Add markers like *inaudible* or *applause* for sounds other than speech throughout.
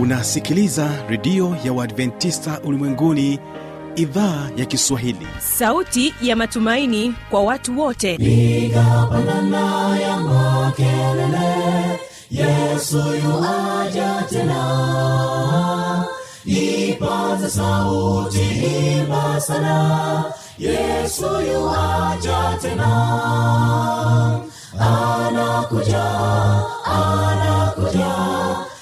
unasikiliza redio ya uadventista ulimwenguni idhaa ya kiswahili. Sauti ya matumaini kwa watu wote. Nigapandana ya makelele yesu yuaja tena. Ipaza sauti imba sana yesu yuaja tena. Anakuja anakuja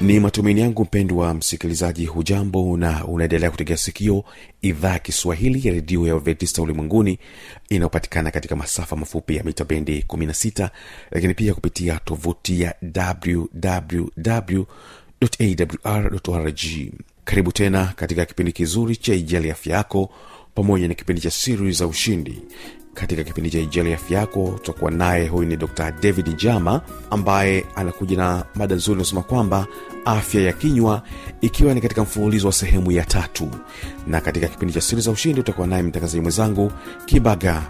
ni matumaini yangu mpendwa msikilizaji hujambo na unaendelea kutegea sikio idhaa ya kiswahili ya redio ya uvetista ulimwenguni inayopatikana katika masafa mafupi ya mita bendi 16 lakini pia kupitia tovuti ya wwwawr karibu tena katika kipindi kizuri cha ijali afya yako pamoja na kipindi cha siri za ushindi katika kipindi cha ijali afya yako. Tutakuwa naye huyu ni dr david jama ambaye anakuja na mada nzuri inasema kwamba afya ya kinywa ikiwa ni katika mfululizo wa sehemu ya tatu. Na katika kipindi cha siri za ushindi utakuwa naye mtangazaji mwenzangu kibaga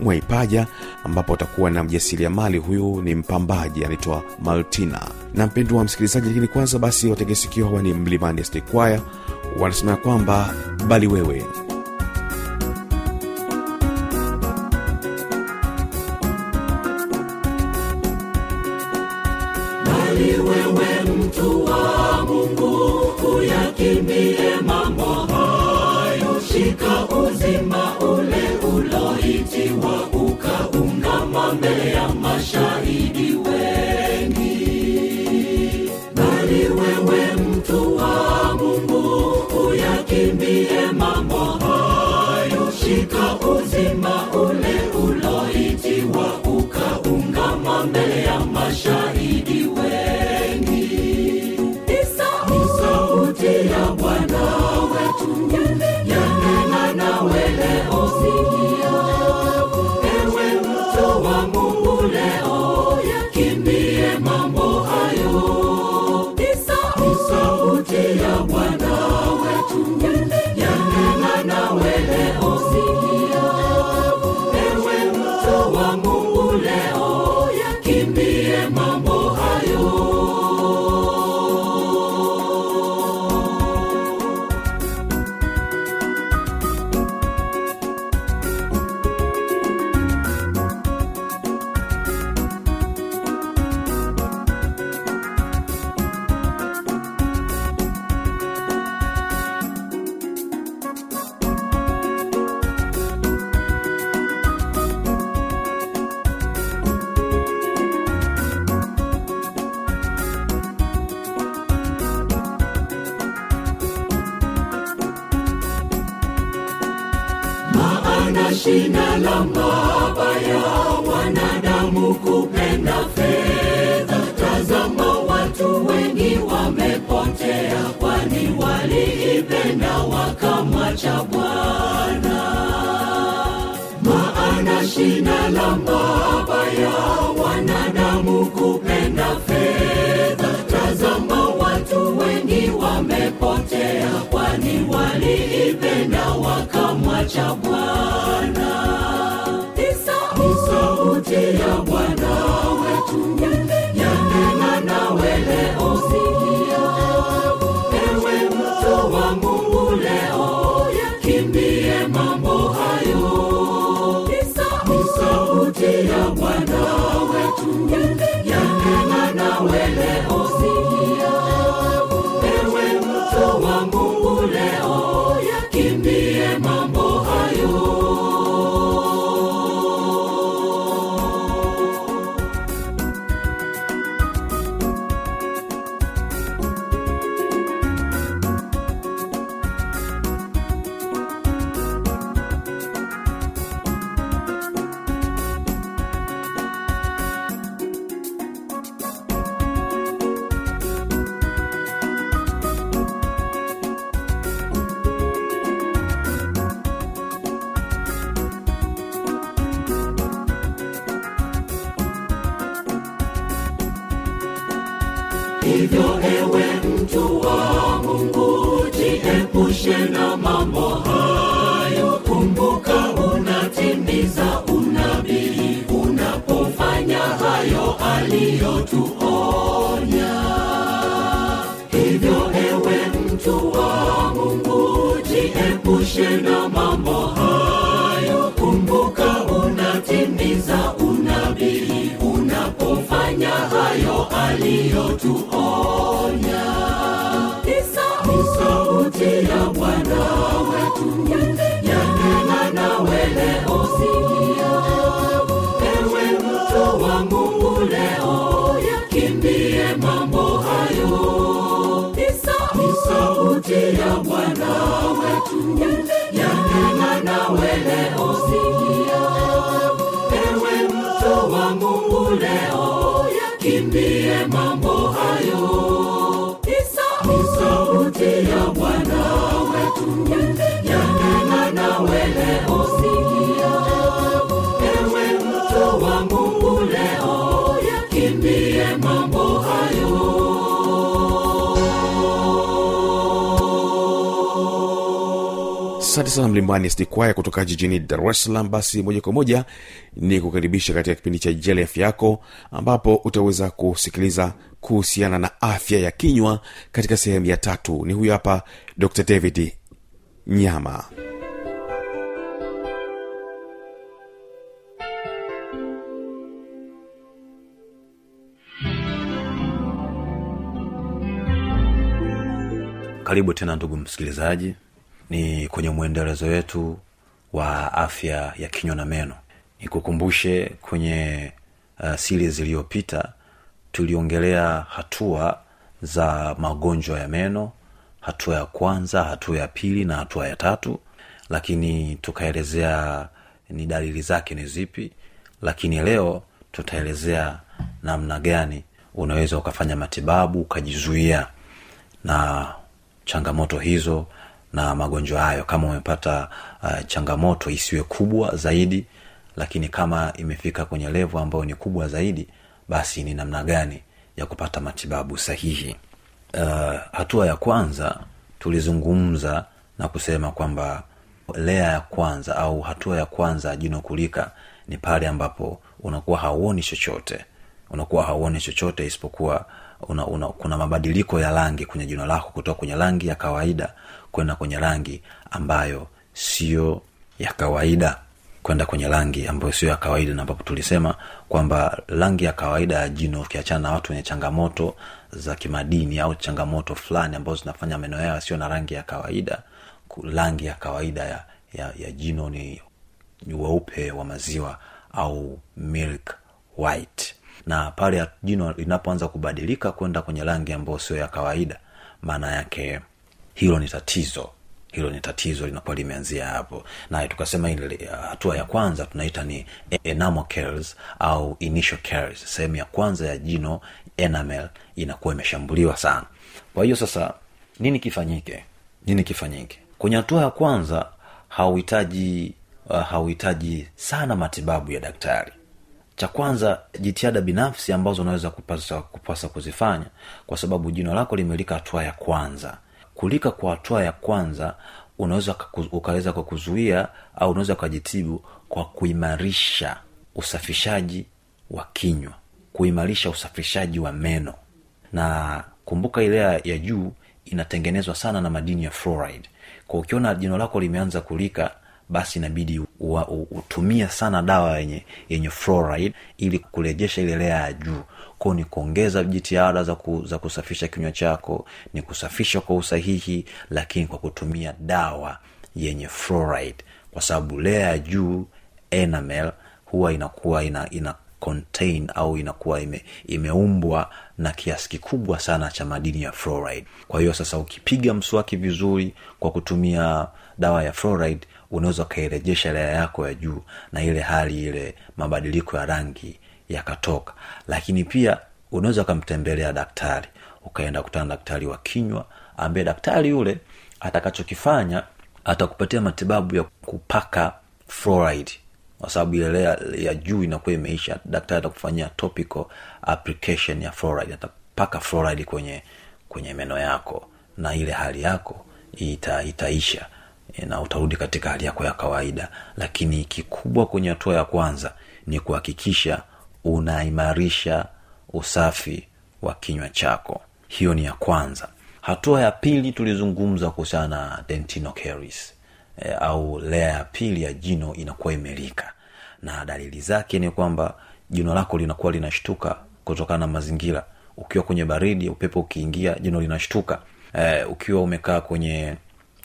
mwaipaja ambapo atakuwa na mjasiriamali. Huyu ni mpambaji anaitwa maltina. Na mpendo wa msikilizaji lakini kwanza basi wategesikio hawa ni mlimani stekwaya wanasema kwamba bali wewe maana shina la mabaya wanadamu kupenda fedha. Tazama watu wengi wamepotea kwani waliipenda wakamwacha bwana. Maana shina la mabaya wanadamu kupenda fedha wamepotea kwani waliipenda wakamwacha bwana. Ni sauti ya bwana wetu yanena nawe leo jiepushe mambo hayo. Kumbuka unatimiza unabii. Unapofanya hayo aliyotuonya ni sauti ya bwana wetu sana mlimbani stikwaya kutoka jijini dar es salaam. Basi moja kwa moja ni kukaribisha katika kipindi cha jali afya yako ambapo utaweza kusikiliza kuhusiana na afya ya kinywa katika sehemu ya tatu. Ni huyu hapa dr david nyama. Karibu tena ndugu msikilizaji ni kwenye mwendelezo wetu wa afya ya kinywa na meno. Nikukumbushe kwenye uh, series iliyopita tuliongelea hatua za magonjwa ya meno hatua ya kwanza hatua ya pili na hatua ya tatu lakini tukaelezea ni dalili zake ni zipi lakini leo tutaelezea namna gani unaweza ukafanya matibabu ukajizuia na changamoto hizo na magonjwa hayo. Kama umepata uh, changamoto isiwe kubwa zaidi lakini kama imefika kwenye levo ambayo ni kubwa zaidi basi ni namna gani ya kupata matibabu sahihi? Uh, hatua ya kwanza tulizungumza na kusema kwamba lea ya kwanza au hatua ya kwanza jino kulika ni pale ambapo unakuwa hauoni chochote. Unakuwa hauoni chochote isipokuwa una, una, kuna mabadiliko ya rangi kwenye jino lako kutoka kwenye rangi ya kawaida kwenda kwenye rangi ambayo sio ya kawaida. Kwenda kwenye rangi ambayo sio ya kawaida na ambapo tulisema kwamba rangi ya kawaida ya jino ukiachana na watu wenye changamoto za kimadini au changamoto fulani ambazo zinafanya meno yao sio na rangi ya kawaida rangi ya kawaida ya, ya, ya jino ni ni weupe wa maziwa au milk white. Na pale jino linapoanza kubadilika kwenda kwenye rangi ambayo sio ya kawaida maana yake hilo ni tatizo. Hilo ni tatizo linakuwa limeanzia hapo. Na tukasema ile hatua ya kwanza tunaita ni enamel caries au initial caries sehemu ya kwanza ya jino enamel inakuwa imeshambuliwa sana. Kwa hiyo sasa nini kifanyike? Nini kifanyike? Kwenye hatua ya kwanza hauhitaji uh, hauhitaji sana matibabu ya daktari. Cha kwanza jitihada binafsi ambazo unaweza kupasa, kupasa kuzifanya kwa sababu jino lako limelika hatua ya kwanza kulika kwa hatua ya kwanza unaweza ukaweza kwa kuzuia au unaweza ukajitibu kwa kuimarisha usafishaji wa kinywa kuimarisha usafishaji wa meno. Na kumbuka ile ya, juu inatengenezwa sana na madini ya fluoride. Kwa ukiona jino lako limeanza kulika basi inabidi utumie sana dawa yenye yenye fluoride ili kurejesha ile lea ya juu kwao ni kuongeza jitihada za, ku, za kusafisha kinywa chako ni kusafisha kwa usahihi lakini kwa kutumia dawa yenye fluoride. Kwa sababu lea ya juu enamel huwa inakuwa ina, ina contain au inakuwa ime, imeumbwa na kiasi kikubwa sana cha madini ya fluoride. Kwa hiyo sasa ukipiga mswaki vizuri kwa kutumia dawa ya fluoride unaweza ukairejesha lea yako ya juu na ile hali ile mabadiliko ya rangi yakatoka. Lakini pia unaweza ukamtembelea daktari ukaenda kutana daktari wa kinywa ambaye daktari yule atakachokifanya atakupatia matibabu ya kupaka fluoride. Kwa sababu ile ya, juu inakuwa imeisha daktari atakufanyia topical application ya fluoride. Atapaka fluoride kwenye kwenye meno yako na ile hali yako ita, itaisha na utarudi katika hali yako ya kawaida. Lakini kikubwa kwenye hatua ya kwanza ni kuhakikisha unaimarisha usafi wa kinywa chako. Hiyo ni ya kwanza. Hatua ya pili tulizungumza kuhusiana na dentino caries e, au lea ya pili ya jino inakuwa imelika. Na dalili zake ni kwamba jino lako linakuwa linashtuka kutokana na mazingira. Ukiwa kwenye baridi upepo ukiingia jino linashtuka. E, ukiwa umekaa kwenye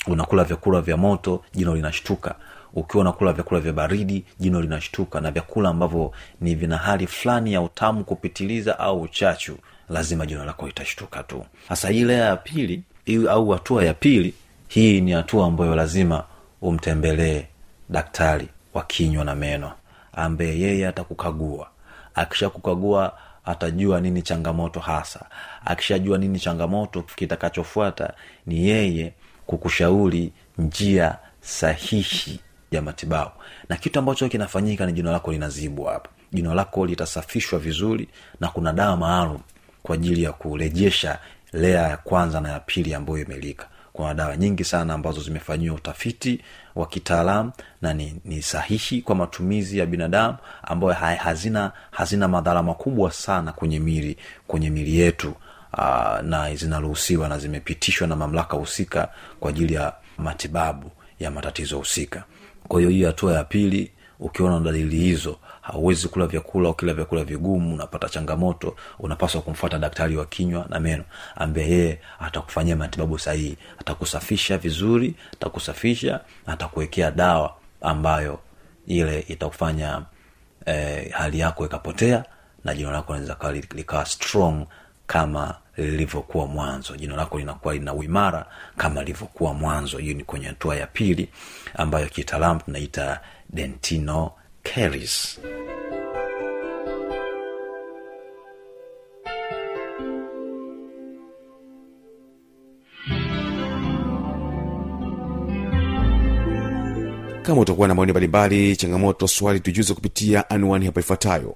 unakula vyakula vya moto jino linashtuka. Ukiwa unakula vyakula vya baridi jino linashtuka. Na vyakula ambavyo ni vina hali fulani ya utamu kupitiliza au uchachu lazima jino lako litashtuka tu. Sasa lea ya pili hii- au hatua ya pili hii ni hatua ambayo lazima umtembelee daktari wa kinywa na meno ambaye yeye atakukagua. Akishakukagua atajua nini changamoto hasa. Akishajua nini changamoto kitakachofuata ni yeye kukushauri njia sahihi ya matibabu. Na kitu ambacho kinafanyika ni jino lako linazibwa hapa jino lako litasafishwa vizuri na kuna dawa maalum kwa ajili ya kurejesha lea ya kwanza na ya pili ambayo imelika. Kuna dawa nyingi sana ambazo zimefanyiwa utafiti wa kitaalamu na ni, ni sahihi kwa matumizi ya binadamu ambayo hazina hazina madhara makubwa sana kwenye mili kwenye mili yetu aa, na zinaruhusiwa na zimepitishwa na mamlaka husika kwa ajili ya matibabu ya matatizo husika. Kwa hiyo hiyo hatua ya pili ukiona dalili hizo hauwezi kula vyakula ukila vyakula vigumu unapata changamoto unapaswa kumfuata daktari wa kinywa na meno ambaye yeye atakufanyia matibabu sahihi. Atakusafisha vizuri atakusafisha atakuwekea dawa ambayo ile itakufanya eh, hali yako ikapotea na jino lako linaweza kawa likawa strong kama lilivyokuwa mwanzo. Jino lako linakuwa lina uimara kama lilivyokuwa mwanzo. Hiyo ni kwenye hatua ya pili ambayo kitaalamu tunaita dentino caries kama utakuwa na maoni mbalimbali changamoto swali tujuze kupitia anwani hapa ifuatayo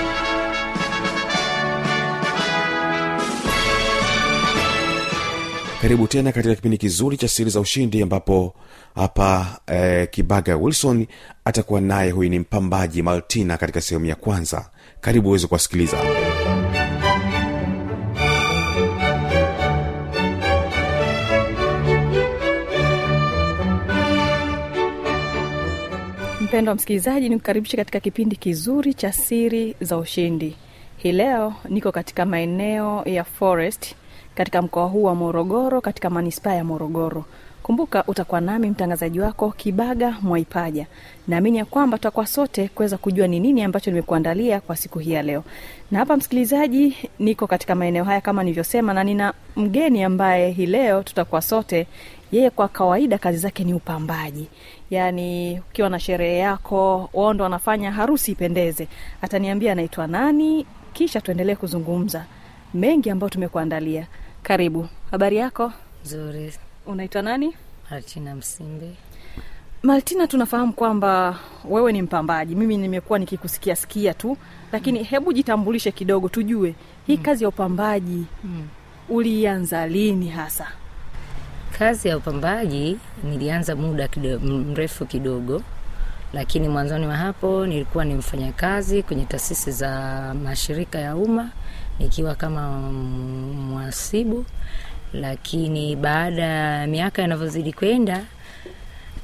karibu tena katika kipindi kizuri cha siri za ushindi ambapo hapa eh, kibaga wilson atakuwa naye. Huyu ni mpambaji maltina katika sehemu ya kwanza. Karibu uweze kuwasikiliza. Mpendo wa msikilizaji ni kukaribisha katika kipindi kizuri cha siri za ushindi. Hii leo niko katika maeneo ya forest katika mkoa huu wa morogoro katika manispaa ya morogoro. Kumbuka utakuwa nami mtangazaji wako kibaga mwaipaja. Naamini ya kwamba tutakuwa sote kuweza kujua ni nini ambacho nimekuandalia kwa siku hii ya leo. Na hapa msikilizaji niko katika maeneo haya kama nilivyosema na nina mgeni ambaye hii leo tutakuwa sote. Yeye kwa kawaida kazi zake ni upambaji. Yaani ukiwa na sherehe yako wao ndo wanafanya harusi ipendeze. Ataniambia anaitwa nani kisha tuendelee kuzungumza. Mengi ambayo tumekuandalia karibu. Habari yako? Nzuri. Unaitwa nani? Martina msimbe Martina, tunafahamu kwamba wewe ni mpambaji. Mimi nimekuwa nikikusikia sikia tu lakini hebu jitambulishe kidogo tujue hii kazi ya upambaji mm. ulianza lini hasa? Kazi ya upambaji nilianza muda kidogo, mrefu kidogo lakini mwanzoni wa hapo nilikuwa ni mfanyakazi kwenye taasisi za mashirika ya umma nikiwa kama mwasibu mhasibu lakini baada ya miaka inavyozidi kwenda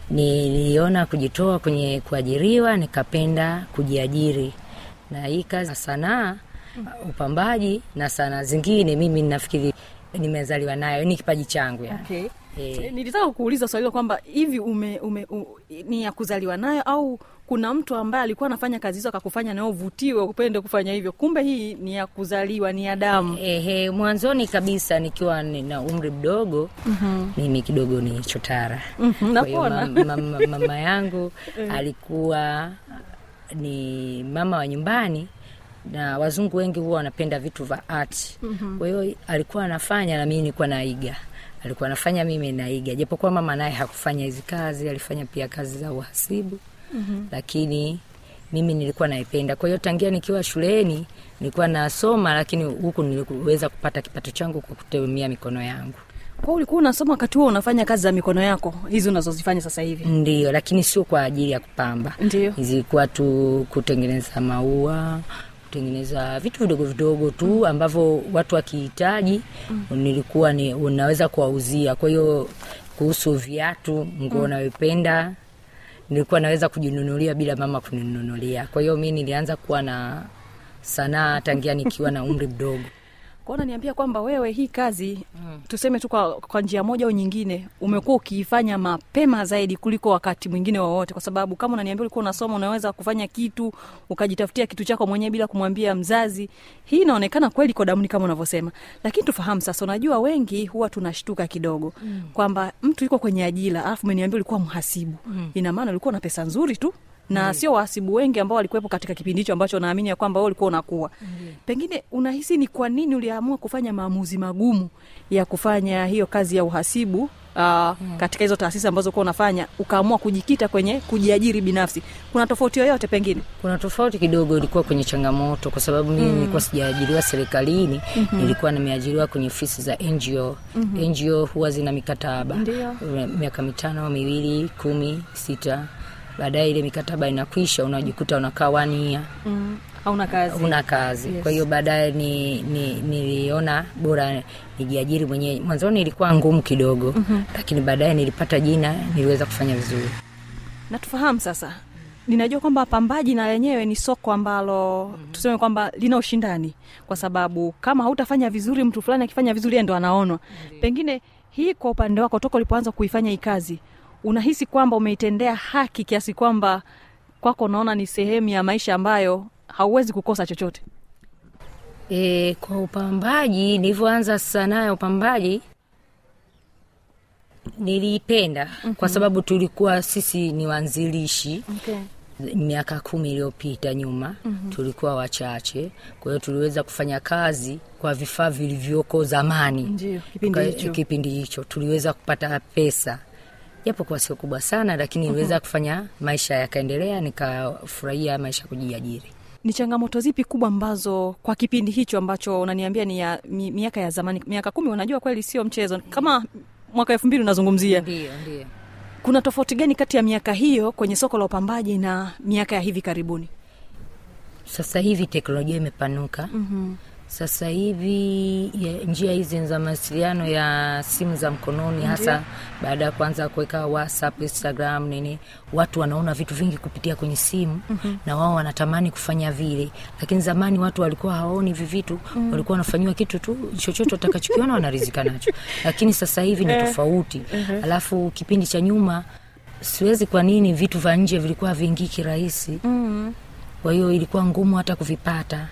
niliona kujitoa kwenye kuajiriwa nikapenda kujiajiri. Na hii kazi sanaa upambaji na sanaa zingine mimi nafikiri nimezaliwa nayo ni kipaji changu yani. Okay. E, nilitaka kuuliza swali hilo kwamba hivi ume, ume, u, ni ya kuzaliwa nayo au kuna mtu ambaye alikuwa anafanya kazi hizo akakufanya nawe uvutiwe upende kufanya hivyo. Kumbe hii ni ya kuzaliwa ni ya damu. Ehe, mwanzoni kabisa nikiwa nina umri mdogo mm-hmm. mimi kidogo ni chotara. Mm-hmm, hiyo napona. ma, ma, ma, mama yangu *laughs* alikuwa ni mama wa nyumbani na wazungu wengi huwa wanapenda vitu vya art. Mm-hmm. kwa hiyo alikuwa anafanya na mimi nilikuwa naiga. Alikuwa anafanya mimi naiga. Japokuwa mama naye hakufanya hizi kazi alifanya pia kazi za uhasibu mm-hmm. lakini mimi nilikuwa naipenda kwa hiyo tangia nikiwa shuleni nilikuwa nasoma lakini huku niliweza kupata kipato changu kwa kutumia mikono yangu kwa ulikuwa unasoma wakati huo unafanya kazi za mikono yako hizi unazozifanya sasa hivi ndio lakini sio kwa ajili ya kupamba Ndio. zilikuwa tu kutengeneza maua kutengeneza vitu vidogo vidogo tu ambavyo watu wakihitaji mm. nilikuwa ni unaweza kuwauzia kwa hiyo kuhusu viatu nguo mm. nayopenda nilikuwa naweza kujinunulia bila mama kuninunulia. Kwa hiyo mi nilianza kuwa na sanaa tangia nikiwa na umri mdogo kwao naniambia kwamba wewe hii kazi mm. tuseme tu kwa, kwa njia moja au nyingine umekuwa ukiifanya mapema zaidi kuliko wakati mwingine wowote kwa sababu kama unaniambia ulikuwa unasoma unaweza kufanya kitu ukajitafutia kitu chako mwenyewe bila kumwambia mzazi hii inaonekana kweli kwa damuni kama unavyosema lakini tufahamu sasa unajua wengi huwa tunashtuka kidogo mm. kwamba mtu yuko kwenye ajira alafu umeniambia ulikuwa mhasibu mm. ina maana ulikuwa na pesa nzuri tu na mm. sio wahasibu wengi ambao walikuwepo katika kipindi hicho ambacho naamini ya kwamba ulikuwa unakuwa mm. pengine unahisi ni kwa nini uliamua kufanya maamuzi magumu ya kufanya hiyo kazi ya uhasibu uh, mm. katika hizo taasisi ambazo kuwa unafanya ukaamua kujikita kwenye kujiajiri binafsi kuna tofauti yoyote pengine kuna tofauti kidogo ilikuwa kwenye changamoto kwa sababu mimi mm. nilikuwa sijaajiriwa serikalini mm-hmm. nilikuwa nimeajiriwa kwenye ofisi za ngo mm-hmm. ngo huwa zina mikataba miaka mitano miwili kumi sita baadaye ile mikataba inakwisha unajikuta unakaa wania mm. hauna kazi una kazi Yes. kwa hiyo baadaye ni, ni, niliona bora nijiajiri mwenyewe mwanzoni ilikuwa ngumu kidogo mm-hmm. lakini baadaye nilipata jina niliweza kufanya vizuri Natufahamu sasa ninajua kwamba pambaji na lenyewe ni soko ambalo mm-hmm. tuseme kwamba lina ushindani kwa sababu kama hautafanya vizuri mtu fulani akifanya vizuri ndo anaonwa mm-hmm. pengine hii kwa upande wako toka ulipoanza kuifanya hii kazi unahisi kwamba umeitendea haki kiasi kwamba kwako unaona ni sehemu ya maisha ambayo hauwezi kukosa chochote E, kwa upambaji nilivyoanza sanaa ya upambaji niliipenda mm-hmm. kwa sababu tulikuwa sisi ni wanzilishi okay. miaka kumi iliyopita nyuma mm-hmm. tulikuwa wachache kwa hiyo tuliweza kufanya kazi kwa vifaa vilivyoko zamani hicho. kipindi hicho tuliweza kupata pesa japo kwa sio kubwa sana lakini niliweza mm-hmm. kufanya maisha yakaendelea nikafurahia maisha ya kujiajiri. Ni changamoto zipi kubwa ambazo kwa kipindi hicho ambacho unaniambia ni ya mi, miaka ya zamani miaka kumi unajua kweli sio mchezo kama mwaka elfu mbili unazungumzia. Ndio ndio. Kuna tofauti gani kati ya miaka hiyo kwenye soko la upambaji na miaka ya hivi karibuni? Sasa hivi teknolojia imepanuka. Mm-hmm. Sasa hivi njia hizi za mawasiliano ya simu za mkononi hasa baada ya kuanza kuweka whatsapp instagram nini watu wanaona vitu vingi kupitia kwenye simu mm-hmm. na wao wanatamani kufanya vile lakini zamani watu walikuwa hawaoni hivi vitu mm-hmm. walikuwa wanafanyiwa kitu tu chochote watakachokiona wanarizika nacho lakini sasa hivi ni tofauti mm-hmm. alafu kipindi cha nyuma siwezi kwa nini vitu vya nje vilikuwa vingi kirahisi mm. kwa hiyo ilikuwa ngumu hata kuvipata.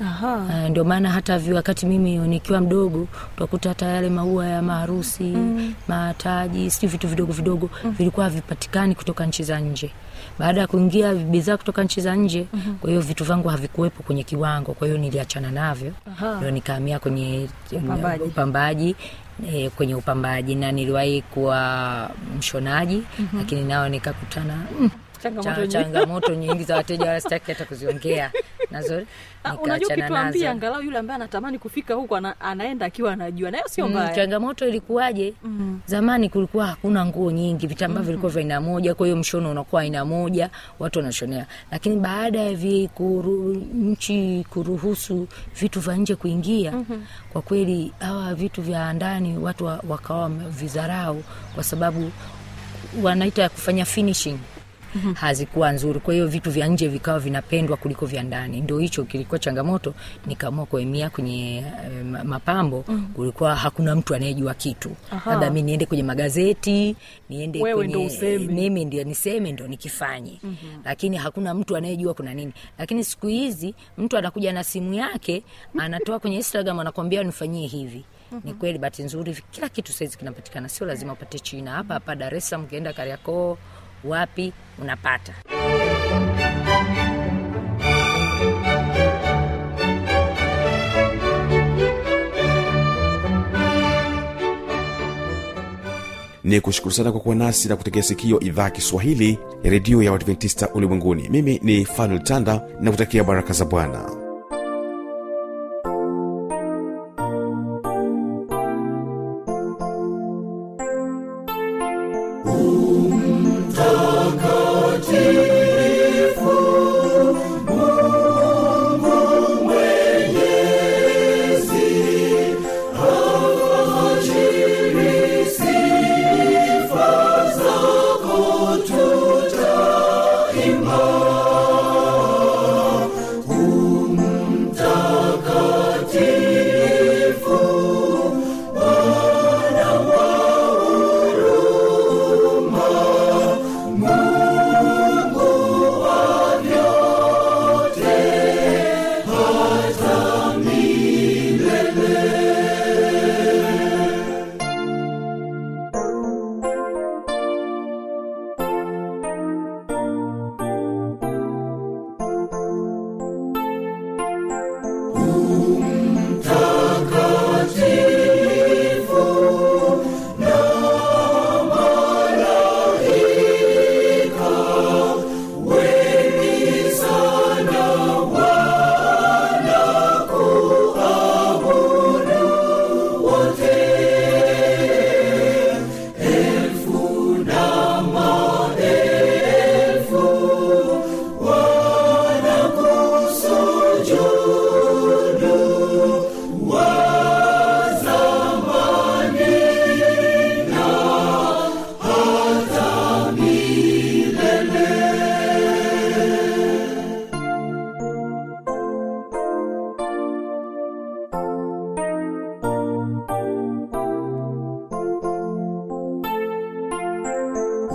Uh, ndio maana hata wakati mimi nikiwa mdogo utakuta hata yale maua ya maharusi mm. mataji sijui vitu vidogo vidogo mm. vilikuwa havipatikani kutoka nchi za nje baada ya kuingia bidhaa kutoka nchi za nje mm-hmm. kwa hiyo vitu vangu havikuwepo kwenye kiwango kwa hiyo niliachana navyo ndio nikahamia kwenye Upambaji. upambaji E, kwenye upambaji na niliwahi kuwa mshonaji mm-hmm. lakini nao nikakutana mm, Changamoto changamoto nyingi za wateja wala sitaki hata kuziongea. Nazo Ah, unajua ukituambia angalau yule ambaye anatamani kufika huko ana, anaenda akiwa anajua nayo sio Mm, changamoto ilikuwaje? Mm. zamani kulikuwa hakuna nguo nyingi vitambaa mm-hmm. vilikuwa vya aina moja kwa hiyo mshono unakuwa aina moja watu wanashonea. Lakini baada ya vi kuru, nchi kuruhusu vitu vya nje kuingia mm-hmm. kwa kweli hawa vitu vya ndani watu wakawa vizarau kwa sababu wanaita kufanya finishing mm-hmm. hazikuwa nzuri. Kwa hiyo vitu vya nje vikawa vinapendwa kuliko vya ndani. Ndio hicho kilikuwa changamoto nikaamua kuemia kwenye uh, mapambo. Mm. kulikuwa hakuna mtu anayejua kitu. Labda mi niende kwenye magazeti niende Wewe kwenye, mimi ndio niseme ndo nikifanye. Mm-hmm. lakini hakuna mtu anayejua kuna nini. Lakini siku hizi mtu anakuja na simu yake anatoa kwenye instagram anakwambia nifanyie hivi. Ni kweli bahati nzuri kila kitu saizi kinapatikana. Sio lazima upate china. Hapa hapa dar es salaam ukienda kariakoo wapi unapata. Ni kushukuru sana kwa kuwa nasi na kutegea sikio idhaa kiswahili ya redio ya wadventista ulimwenguni. Mimi ni fanuel tanda na kutakia baraka za bwana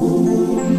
Ooh.